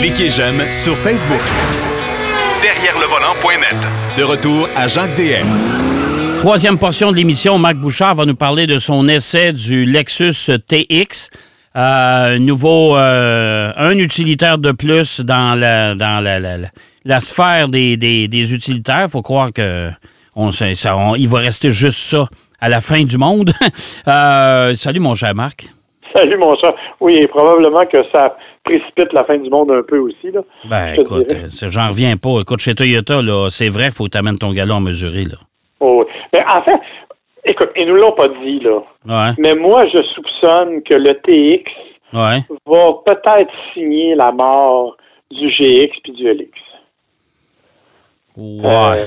Cliquez j'aime sur Facebook. Derrière le volant.net. De retour à Jacques DM. Troisième portion de l'émission, Marc Bouchard va nous parler de son essai du Lexus TX. Euh, nouveau, euh, un utilitaire de plus dans la, dans la, la, la- la sphère des, des, des utilitaires. faut croire que on, sait- ça, on- il va rester juste ça à la fin du monde. Euh, salut, mon cher Marc. Salut, mon cher. Oui, et probablement que ça précipite la fin du monde un peu aussi. Là. Ben, écoute, euh, j'en reviens pas. Écoute, chez Toyota, là, c'est vrai, faut que tu amènes ton galon mesuré, là. Oh, oui. Mais en fait, écoute, ils nous l'ont pas dit, là. Ouais, Mais moi, je soupçonne que le TX ouais. va peut-être signer la mort du GX puis du LX. Ouais. Euh,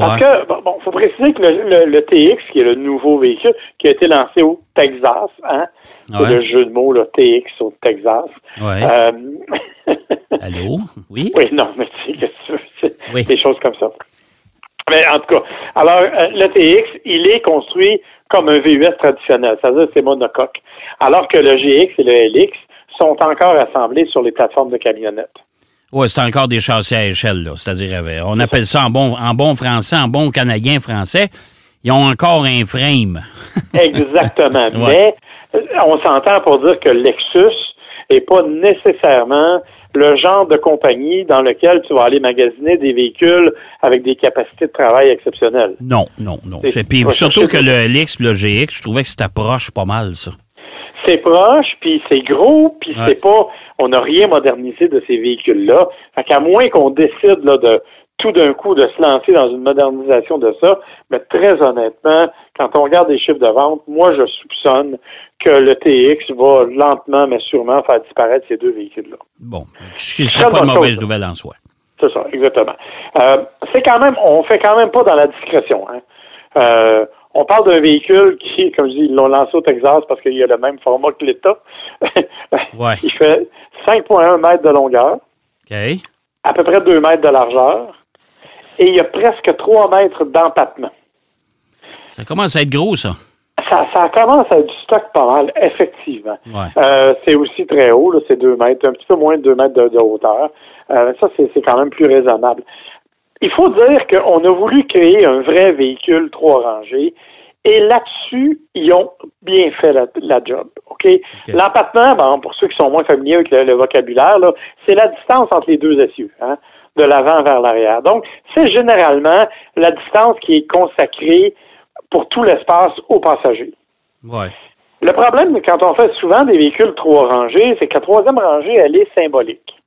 Parce que, bon, bon, faut préciser que le, le- le TX, qui est le nouveau véhicule, qui a été lancé au Texas, hein, c'est Ouais. le jeu de mots, le TX au Texas. Ouais. Euh, Allô? Oui? oui, non, mais tu sais, que tu veux, c'est Oui. des choses comme ça. Mais en tout cas, alors, euh, le TX, il est construit comme un VUS traditionnel, c'est-à-dire c'est monocoque. Alors que le GX et le LX sont encore assemblés sur les plateformes de camionnettes. Oui, c'est encore des châssis à échelle, là. C'est-à-dire, euh, on appelle ça en bon, en bon français, en bon canadien français. Ils ont encore un frame. Exactement. Ouais. Mais euh, on s'entend pour dire que Lexus n'est pas nécessairement le genre de compagnie dans lequel tu vas aller magasiner des véhicules avec des capacités de travail exceptionnelles. Non, non, non. Puis surtout que le LX et le GX, je trouvais que c'était proche pas mal, ça. C'est proche, puis c'est gros, puis Ouais. c'est pas. On n'a rien modernisé de ces véhicules-là. Fait qu'à moins qu'on décide là, de tout d'un coup de se lancer dans une modernisation de ça, mais très honnêtement, quand on regarde les chiffres de vente, moi je soupçonne que le TX va lentement mais sûrement faire disparaître ces deux véhicules-là. Bon, ce qui ne serait pas une mauvaise chose. nouvelle en soi. C'est ça, exactement. Euh, c'est quand même, on fait quand même pas dans la discrétion. Hein. Euh, on parle d'un véhicule qui, comme je dis, ils l'ont lancé au Texas parce qu'il a le même format que l'État. Ouais. Il fait 5,1 mètres de longueur, à peu près 2 mètres de largeur, et il y a presque 3 mètres d'empattement. Ça commence à être gros, ça. Ça, ça commence à être du stock pas mal, effectivement. Ouais. Euh, c'est aussi très haut, c'est 2 mètres, un petit peu moins de 2 mètres de, de hauteur. Euh, ça, c'est quand même plus raisonnable. Il faut dire qu'on a voulu créer un vrai véhicule trois rangées et là-dessus, ils ont bien fait la, la job. OK? L'empattement, bon, pour ceux qui sont moins familiers avec le, le vocabulaire, c'est la distance entre les deux essieux, hein, de l'avant vers l'arrière. Donc, c'est généralement la distance qui est consacrée pour tout l'espace aux passagers. Ouais. Le problème, quand on fait souvent des véhicules trois rangées, c'est que la troisième rangée, elle est symbolique.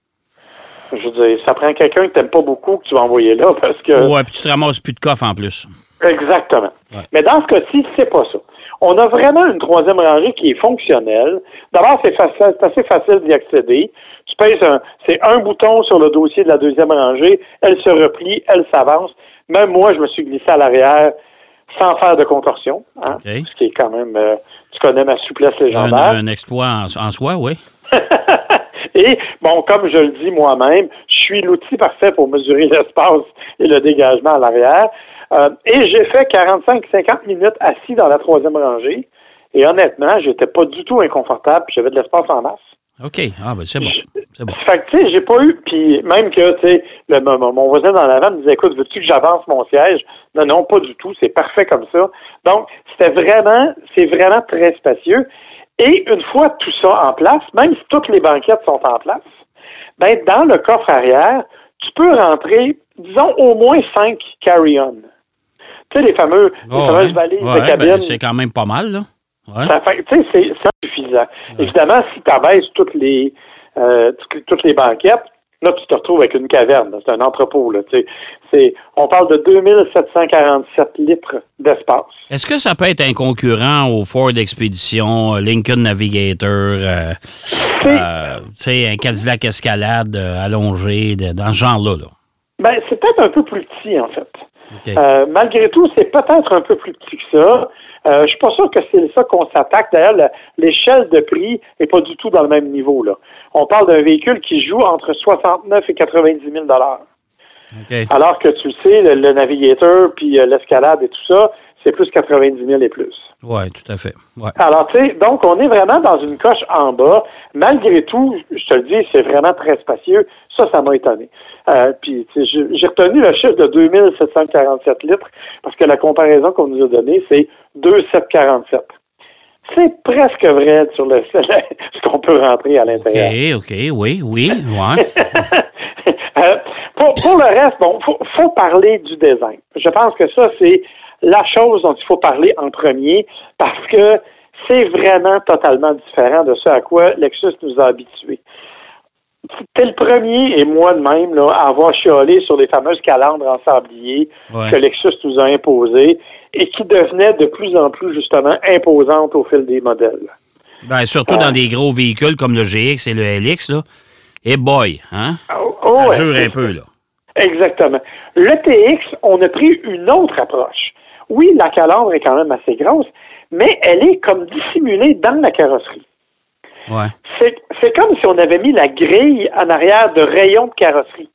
Je veux dire, ça prend quelqu'un que tu n'aimes pas beaucoup que tu vas envoyer là parce que. Ouais, puis tu te ramasses plus de coffre en plus. Exactement. Ouais. Mais dans ce cas-ci, c'est pas ça. On a vraiment une troisième rangée qui est fonctionnelle. D'abord, c'est assez facile d'y accéder. Tu pèses un, c'est un bouton sur le dossier de la deuxième rangée, elle se replie, elle s'avance. Même moi, je me suis glissé à l'arrière sans faire de contorsion, hein, ce qui est quand même, euh, tu connais ma souplesse Un, légendaire. un exploit en, en soi, oui. Et bon, comme je le dis moi-même, je suis l'outil parfait pour mesurer l'espace et le dégagement à l'arrière. Euh, et j'ai fait 45-50 minutes assis dans la troisième rangée. Et honnêtement, j'étais pas du tout inconfortable, j'avais de l'espace en masse. OK. Ah, ben c'est bon. C'est bon. Fait que, tu sais, j'ai pas eu, puis même que, tu sais, mon, mon voisin dans l'avant me disait, écoute, veux-tu que j'avance mon siège? Non, non, pas du tout, c'est parfait comme ça. Donc, c'était vraiment, c'est vraiment très spacieux. Et une fois tout ça en place, même si toutes les banquettes sont en place, ben, dans le coffre arrière, tu peux rentrer, disons, au moins cinq carry-on. Tu sais, les fameux, les Ouais, fameuses valises ouais, de cabine. ben, c'est quand même pas mal, là. Ouais. Ça fait- tu sais, c'est c'est suffisant. Évidemment, si tu abaisses toutes les, euh, toutes les banquettes, là, tu te retrouves avec une caverne. C'est un entrepôt. Là, tu sais. c'est, on parle de 2747 litres d'espace. Est-ce que ça peut être un concurrent au Ford Expedition, euh, Lincoln Navigator, euh, euh, un Cadillac Escalade euh, allongé, de- dans ce genre-là? Là? Ben, c'est peut-être un peu plus petit, en fait. Euh, malgré tout, c'est peut-être un peu plus petit que ça. Euh, je suis pas sûr que c'est ça qu'on s'attaque. D'ailleurs, l'échelle de prix est pas du tout dans le même niveau. Là. On parle d'un véhicule qui joue entre 69 et 90 000 OK. Alors que tu le sais, le, le Navigator puis euh, l'escalade et tout ça, c'est plus 90 000 et plus. Oui, tout à fait. Ouais. Alors, tu sais, donc on est vraiment dans une coche en bas. Malgré tout, je te le dis, c'est vraiment très spacieux. Ça, ça m'a étonné. Euh, puis, tu sais, j'ai j'ai retenu le chiffre de 2747 litres parce que la comparaison qu'on nous a donnée, c'est 2747. C'est presque vrai sur le, ce qu'on peut rentrer à OK, l'intérieur. OK, oui, oui, ouais. Euh, pour, pour le reste, bon, faut, faut parler du design. Je pense que ça, c'est la chose dont il faut parler en premier parce que c'est vraiment totalement différent de ce à quoi Lexus nous a habitués. C'était le premier, et moi de même, là, à avoir chiolé sur les fameuses calandres en sablier Ouais. que Lexus nous a imposées et qui devenaient de plus en plus, justement, imposantes au fil des modèles. Ben, surtout dans des gros véhicules comme le GX et le LX, là. Et boy, hein? Oh, Ça oh, jure un peu, là. Exactement. Le TX, on a pris une autre approche. Oui, la calandre est quand même assez grosse, mais elle est comme dissimulée dans la carrosserie. Ouais. C'est c'est comme si on avait mis la grille en arrière de rayons de carrosserie.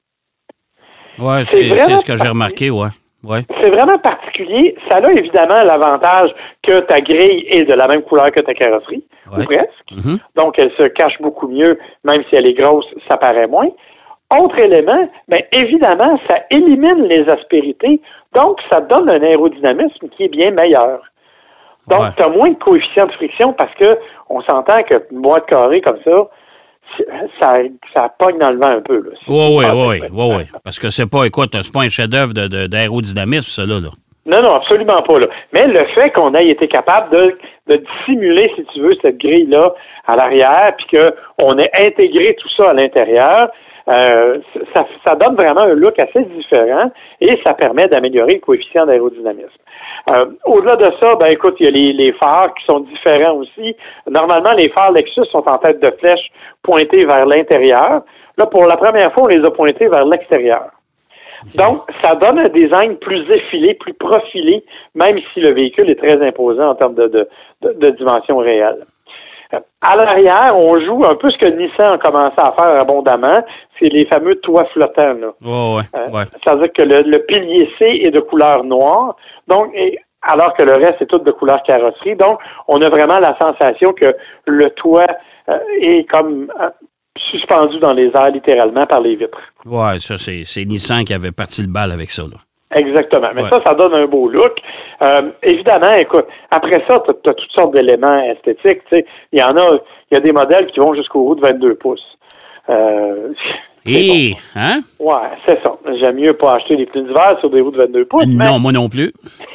Ouais, C'est ce que j'ai remarqué, ouais. Ouais. C'est vraiment particulier. Ça a évidemment l'avantage que ta grille est de la même couleur que ta carrosserie, Ouais. ou presque. Mhm. Donc, elle se cache beaucoup mieux, même si elle est grosse, ça paraît moins. Autre élément, bien évidemment, ça élimine les aspérités, donc ça donne un aérodynamisme qui est bien meilleur. Donc, Ouais. tu as moins de coefficient de friction parce que on s'entend que une boîte carrée comme ça, ça, ça pogne dans le vent un peu. Là. Pas ouais, très- ouais, ouais. Parce que c'est pas, écoute, c'est pas un chef-d'œuvre de- de- d'aérodynamisme, ça, là, là. Non, non, absolument pas. Là. Mais le fait qu'on ait été capable de, de dissimuler, si tu veux, cette grille-là à l'arrière, puis qu'on ait intégré tout ça à l'intérieur, euh, ça, ça donne vraiment un look assez différent et ça permet d'améliorer le coefficient d'aérodynamisme. Euh, Au-delà de ça, ben écoute, il y a les, les phares qui sont différents aussi. Normalement, les phares Lexus sont en tête de flèche pointés vers l'intérieur. Là, pour la première fois, on les a pointés vers l'extérieur. Donc, ça donne un design plus effilé, plus profilé, même si le véhicule est très imposant en termes de, de, de, de dimension réelle. Euh, À l'arrière, on joue un peu ce que Nissan a commencé à faire abondamment, c'est les fameux toits flottants. Là. Ouais, Euh, ouais. C'est-à-dire que le, le pilier C est de couleur noire, donc et- alors que le reste est tout de couleur carrosserie. Donc, on a vraiment la sensation que le toit euh, est comme euh, suspendu dans les airs littéralement par les vitres. Ouais, ça, c'est Nissan qui avait parti le bal avec ça, là. Exactement. Mais Ouais. ça, ça donne un beau look. Euh, évidemment, écoute, après ça, tu as, toutes sortes d'éléments esthétiques. Il y en a, il y a des modèles qui vont jusqu'au roue de 22 pouces. Euh, Et, hein? bon. Ouais, c'est ça. J'aime mieux pas acheter des pneus d'hiver sur des roues de 22 pouces. mais- Non, moi non plus.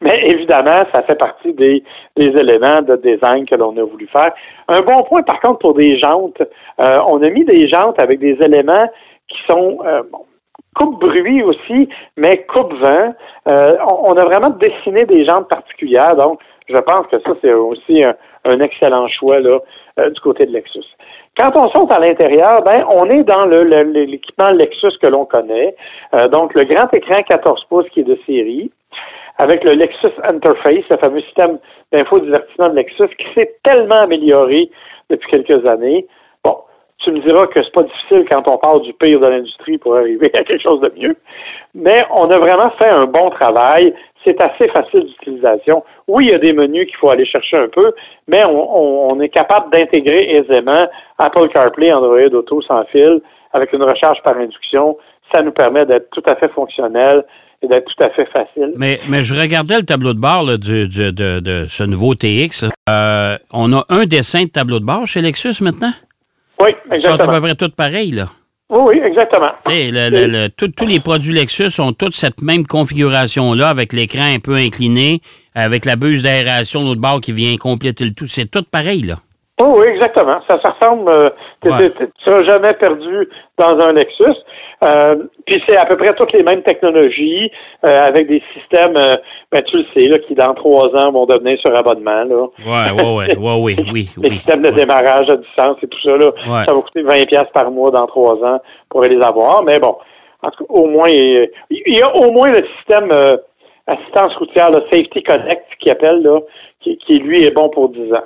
Mais évidemment, ça fait partie des, des éléments de design que l'on a voulu faire. Un bon point, par contre, pour des jantes, euh, on a mis des jantes avec des éléments qui sont euh, bon, coupe-bruit aussi, mais coupe-vent. Euh, on, on a vraiment dessiné des jantes particulières, donc je pense que ça, c'est aussi un, un excellent choix là, euh, du côté de Lexus. Quand on saute à l'intérieur, ben, on est dans le- le- l'équipement Lexus que l'on connaît. Euh, donc, le grand écran 14 pouces qui est de série avec le Lexus Interface, le fameux système d'infodivertissement de Lexus, qui s'est tellement amélioré depuis quelques années. Bon, tu me diras que c'est pas difficile quand on parle du pire de l'industrie pour arriver à quelque chose de mieux. Mais on a vraiment fait un bon travail. C'est assez facile d'utilisation. Oui, il y a des menus qu'il faut aller chercher un peu, mais on, on- on est capable d'intégrer aisément Apple CarPlay, Android Auto sans fil, avec une recharge par induction. Ça nous permet d'être tout à fait fonctionnel et d'être tout à fait facile. Mais, mais je regardais le tableau de bord là, du- du- de, de ce nouveau TX. Euh, on a un dessin de tableau de bord chez Lexus maintenant? Oui, Ils sont à exactement. peu près tous pareils, là. Oui, exactement. Le- le- le- tous les produits Lexus ont toute cette même configuration-là, avec l'écran un peu incliné, avec la buse d'aération de l'autre bord qui vient compléter le tout. C'est tout pareil, là. Oui, oui, exactement. Ça, ça ressemble. euh, Ouais. Tu seras jamais perdu dans un Lexus. Euh, puis c'est à peu près toutes les mêmes technologies euh, avec des systèmes, ben, tu le sais, là, qui dans trois ans vont devenir sur abonnement. Là. Ouais, ouais, ouais, ouais, oui, oui, les oui. systèmes de Ouais. démarrage à distance et tout ça, là, Ouais. ça va coûter 20$ piastres par mois dans trois ans pour les avoir. Mais bon, en tout cas, au moins, il y a au moins le système assistance routière, le Safety Connect, qui appelle, là, qui, qui lui est bon pour 10 ans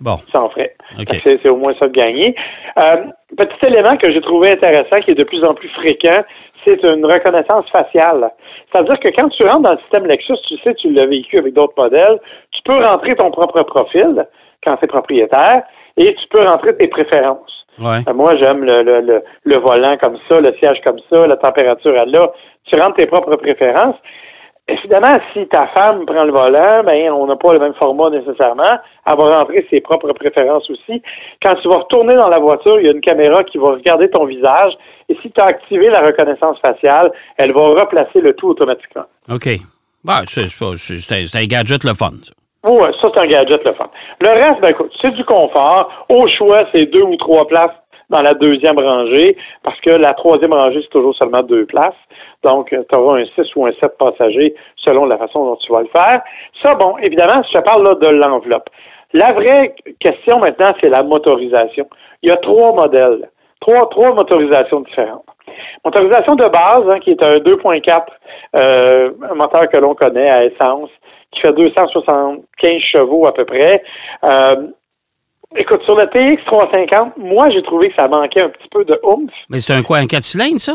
Bon, sans frais. C'est au moins ça de gagner. Euh, petit élément que j'ai trouvé intéressant, qui est de plus en plus fréquent, c'est une reconnaissance faciale. C'est-à-dire que quand tu rentres dans le système Lexus, tu sais, tu l'as vécu avec d'autres modèles, tu peux rentrer ton propre profil quand c'est propriétaire et tu peux rentrer tes préférences. Ouais. Euh, Moi, j'aime le, le, le, le volant comme ça, le siège comme ça, la température à là. Tu rentres tes propres préférences. Évidemment, si ta femme prend le volant, ben, on n'a pas le même format nécessairement. Elle va rentrer ses propres préférences aussi. Quand tu vas retourner dans la voiture, il y a une caméra qui va regarder ton visage. Et si tu as activé la reconnaissance faciale, elle va replacer le tout automatiquement. OK. Ben, c'est un, c'est un gadget le fun, ça. Oui, ça, c'est un gadget le fun. Le reste, ben écoute, c'est du confort. Au choix, c'est deux ou trois places dans la deuxième rangée, parce que la troisième rangée, c'est toujours seulement deux places. Donc, tu auras un 6 ou un 7 passagers selon la façon dont tu vas le faire. Ça, bon, évidemment, je te parle là de l'enveloppe. La vraie question maintenant, c'est la motorisation. Il y a trois modèles, trois, trois motorisations différentes. Motorisation de base, hein, qui est un 2.4, euh, un moteur que l'on connaît à essence, qui fait 275 chevaux à peu près. Euh, écoute, sur le TX 350, moi, j'ai trouvé que ça manquait un petit peu de oomph. Mais c'est un quoi, un 4 cylindres, ça?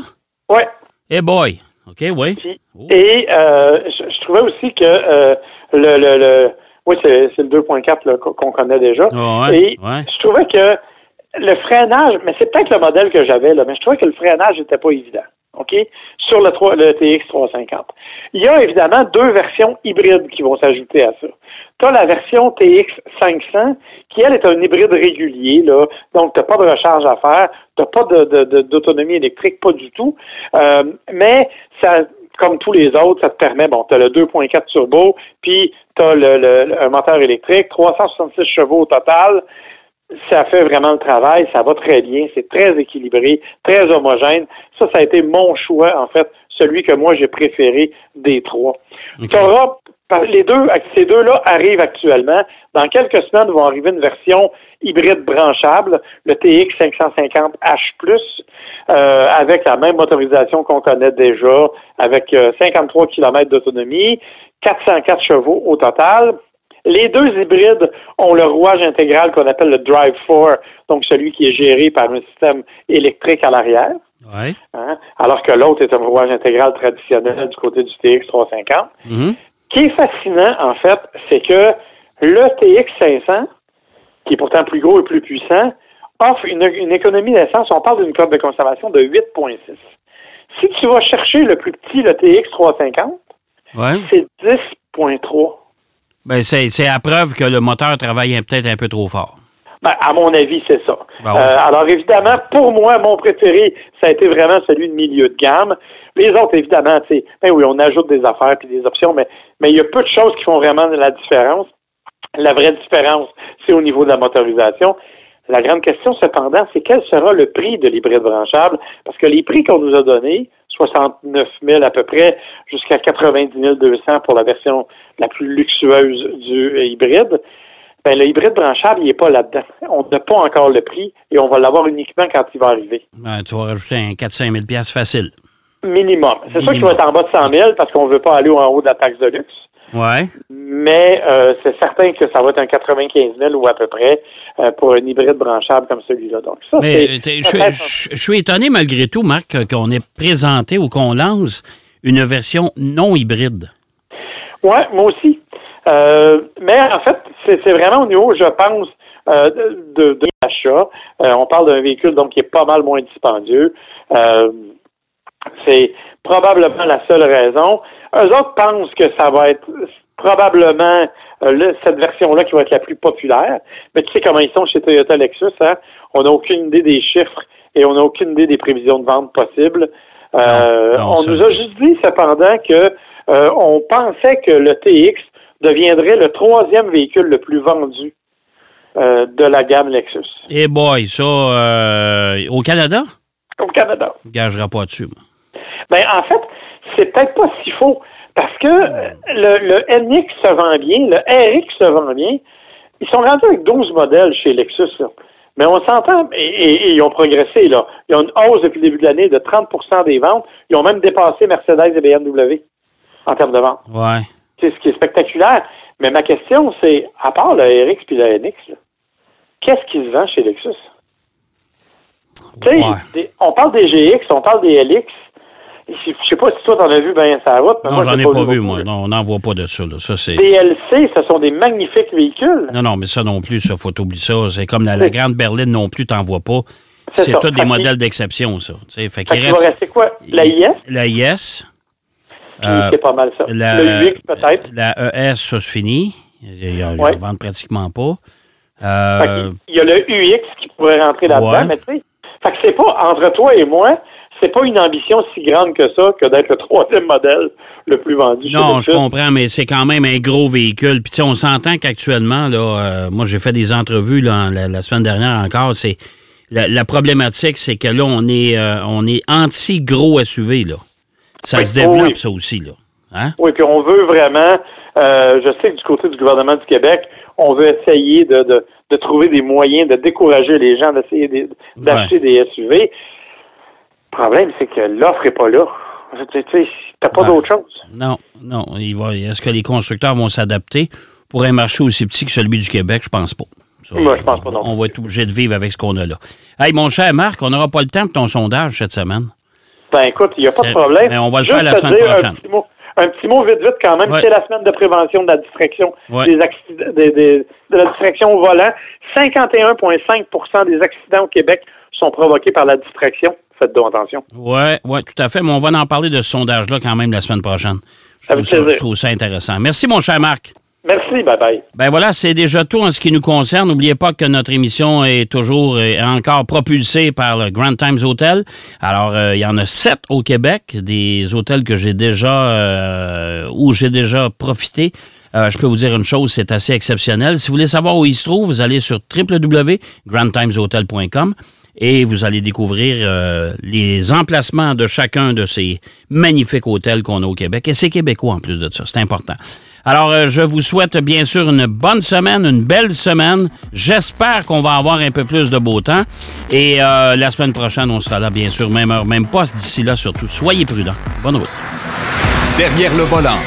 Ouais. Eh boy. OK, oui. Oh. Et euh, je, je trouvais aussi que euh, le, le, le oui, c'est le 2.4 là, qu'on connaît déjà. Ah ouais, Et ouais. je trouvais que le freinage, mais c'est peut-être le modèle que j'avais, là, mais je trouvais que le freinage n'était pas évident. OK? Sur le, 3 le TX 350. Il y a évidemment deux versions hybrides qui vont s'ajouter à ça. Tu as la version TX 500, qui, elle, est un hybride régulier, là. Donc, tu n'as pas de recharge à faire, tu n'as pas d'autonomie électrique, pas du tout. Euh, mais ça, comme tous les autres, ça te permet, bon, tu as le 2.4 turbo, puis tu as le, le- un moteur électrique, 366 chevaux au total. Ça fait vraiment le travail, ça va très bien, c'est très équilibré, très homogène. Ça, ça a été mon choix, en fait, celui que moi j'ai préféré des trois. OK. T'auras- par- les deux, ces deux-là arrivent actuellement. Dans quelques semaines, vont arriver une version hybride branchable, le TX 550H+, euh, avec la même motorisation qu'on connaît déjà, avec euh, 53 km d'autonomie, 404 chevaux au total. Les deux hybrides ont le rouage intégral qu'on appelle le Drive 4, donc celui qui est géré par un système électrique à l'arrière, Ouais. hein, alors que l'autre est un rouage intégral traditionnel du côté du TX 350. Mhm. Ce qui est fascinant, en fait, c'est que le TX 500, qui est pourtant plus gros et plus puissant, offre une, une économie d'essence. On parle d'une cote de consommation de 8,6. Si tu vas chercher le plus petit, le TX 350, Ouais. c'est 10,3. Ben, c'est à preuve que le moteur travaille peut-être un peu trop fort. Ben, à mon avis, c'est ça. Euh, alors, évidemment, pour moi, mon préféré, ça a été vraiment celui de milieu de gamme. Les autres, évidemment, tu sais, ben oui, on ajoute des affaires puis des options, mais mais il y a peu de choses qui font vraiment la différence. La vraie différence, c'est au niveau de la motorisation. La grande question, cependant, c'est quel sera le prix de l'hybride branchable? Parce que les prix qu'on nous a donnés, 69 000 à peu près, jusqu'à 90 200 pour la version la plus luxueuse du euh, hybride, ben, le hybride branchable, il n'est pas là-dedans. On n'a pas encore le prix et on va l'avoir uniquement quand il va arriver. Ben, tu vas rajouter un 4-5 000 piastres facile. Minimum. C'est sûr qu'il va être en bas de 100 000 parce qu'on ne veut pas aller en haut de la taxe de luxe. Ouais. Mais euh, c'est certain que ça va être un 95 000 ou à peu près euh, pour un hybride branchable comme celui-là. Donc ça, Mais je suis- je suis étonné malgré tout, Marc, qu'on ait présenté ou qu'on lance une version non hybride. Oui, moi aussi. Euh, mais en fait, c'est c'est vraiment au niveau, je pense, euh, de, de l'achat. Euh, on parle d'un véhicule donc qui est pas mal moins dispendieux. C'est probablement la seule raison. Eux autres pensent que ça va être probablement euh, le- cette version-là qui va être la plus populaire. Mais tu sais comment ils sont chez Toyota Lexus, hein? On n'a aucune idée des chiffres et on n'a aucune idée des prévisions de vente possibles. Euh, Non, non, on nous a juste dit cependant que euh, on pensait que le TX deviendrait le troisième véhicule le plus vendu de la gamme Lexus Eh boy, ça, au Canada? au Canada. Gagera pas dessus. moi. Ben, en fait, c'est peut-être pas si faux. Parce que le, le NX se vend bien, le RX se vend bien. Ils sont rendus avec 12 modèles chez Lexus. là. Mais on s'entend, et, et- et ils ont progressé. Là. Ils ont une hausse depuis le début de l'année de 30% des ventes. Ils ont même dépassé Mercedes et BMW en termes de vente. Ouais. C'est ce qui est spectaculaire. Mais ma question, c'est, à part le RX puis le NX, qu'est-ce qui se vend chez Lexus? Ouais. des- on parle des GX, on parle des LX. Je sais pas si toi t'en as vu bien sa route. mais Non, moi, j'en ai pas vu, moi. Non, on n'en voit pas de ça. Là. Ça, c'est... DLC, ce sont des magnifiques véhicules. Non, non, mais ça non plus, ça, faut oublier ça. C'est comme la, la C'est- grande berline non plus, t'en vois pas. C'est C'est tous des modèles d'exception, ça. Tu sais, Fait Fait qu'il va reste. rester quoi? La IS? La IS. Puis euh, c'est pas mal ça. la, le UX peut-être. La ES, ça se finit. Ils ne Ouais. vendent pratiquement pas. Euh, Il y a le UX qui pourrait rentrer là-dedans, Ouais. mais tu sais, fait que c'est pas, entre toi et moi, c'est pas une ambition si grande que ça que d'être le troisième modèle le plus vendu. non, je comprends, mais c'est quand même un gros véhicule. Puis, on s'entend qu'actuellement, là, euh, moi, j'ai fait des entrevues là, la, la semaine dernière encore. C'est la, la problématique, c'est que là, on est, euh, on est anti-gros SUV, là. Ça Oui, se développe, oui. ça aussi, là. Hein? Oui, puis on veut vraiment, euh, je sais que du côté du gouvernement du Québec, on veut essayer de, de, de trouver des moyens de décourager les gens d'essayer des- d'acheter des SUV. Le problème, c'est que l'offre n'est pas là. Tu t'as pas Ouais. d'autre chose. Non, non. Il va, est-ce que les constructeurs vont s'adapter? Pour un marché aussi petit que celui du Québec? Je pense pas. Ça, Moi, je pense pas non On va être obligé de vivre avec ce qu'on a là. Hey, mon cher Marc, on n'aura pas le temps de ton sondage cette semaine. Ben écoute, il n'y a pas de problème. mais on va le Juste faire la semaine prochaine. Un petit, mot, un petit mot vite vite quand même. Ouais. C'est la semaine de prévention de la distraction Ouais. des accidents, des- des- de la distraction au volant. 51,5% des accidents au Québec sont provoqués par la distraction. Faites donc attention. Oui, ouais, tout à fait. Mais on va en parler de ce sondage-là quand même la semaine prochaine. Je trouve, ça, je trouve ça intéressant. Merci, mon cher Marc. Merci, bye bye. Ben voilà, c'est déjà tout en ce qui nous concerne. N'oubliez pas que notre émission est toujours et encore propulsée par le Grand Times Hotel. Alors, euh, il y en a sept au Québec, des hôtels que j'ai déjà euh, où j'ai déjà profité. Euh, je peux vous dire une chose, c'est assez exceptionnel. Si vous voulez savoir où il se trouve, vous allez sur www.grandtimeshotel.com et vous allez découvrir euh, les emplacements de chacun de ces magnifiques hôtels qu'on a au Québec. Et c'est québécois en plus de ça, c'est important. Alors, euh, je vous souhaite bien sûr une bonne semaine, une belle semaine. J'espère qu'on va avoir un peu plus de beau temps. Et euh, la semaine prochaine, on sera là, bien sûr, même heure, même poste. D'ici là, surtout, soyez prudents. Bonne route. Derrière le volant.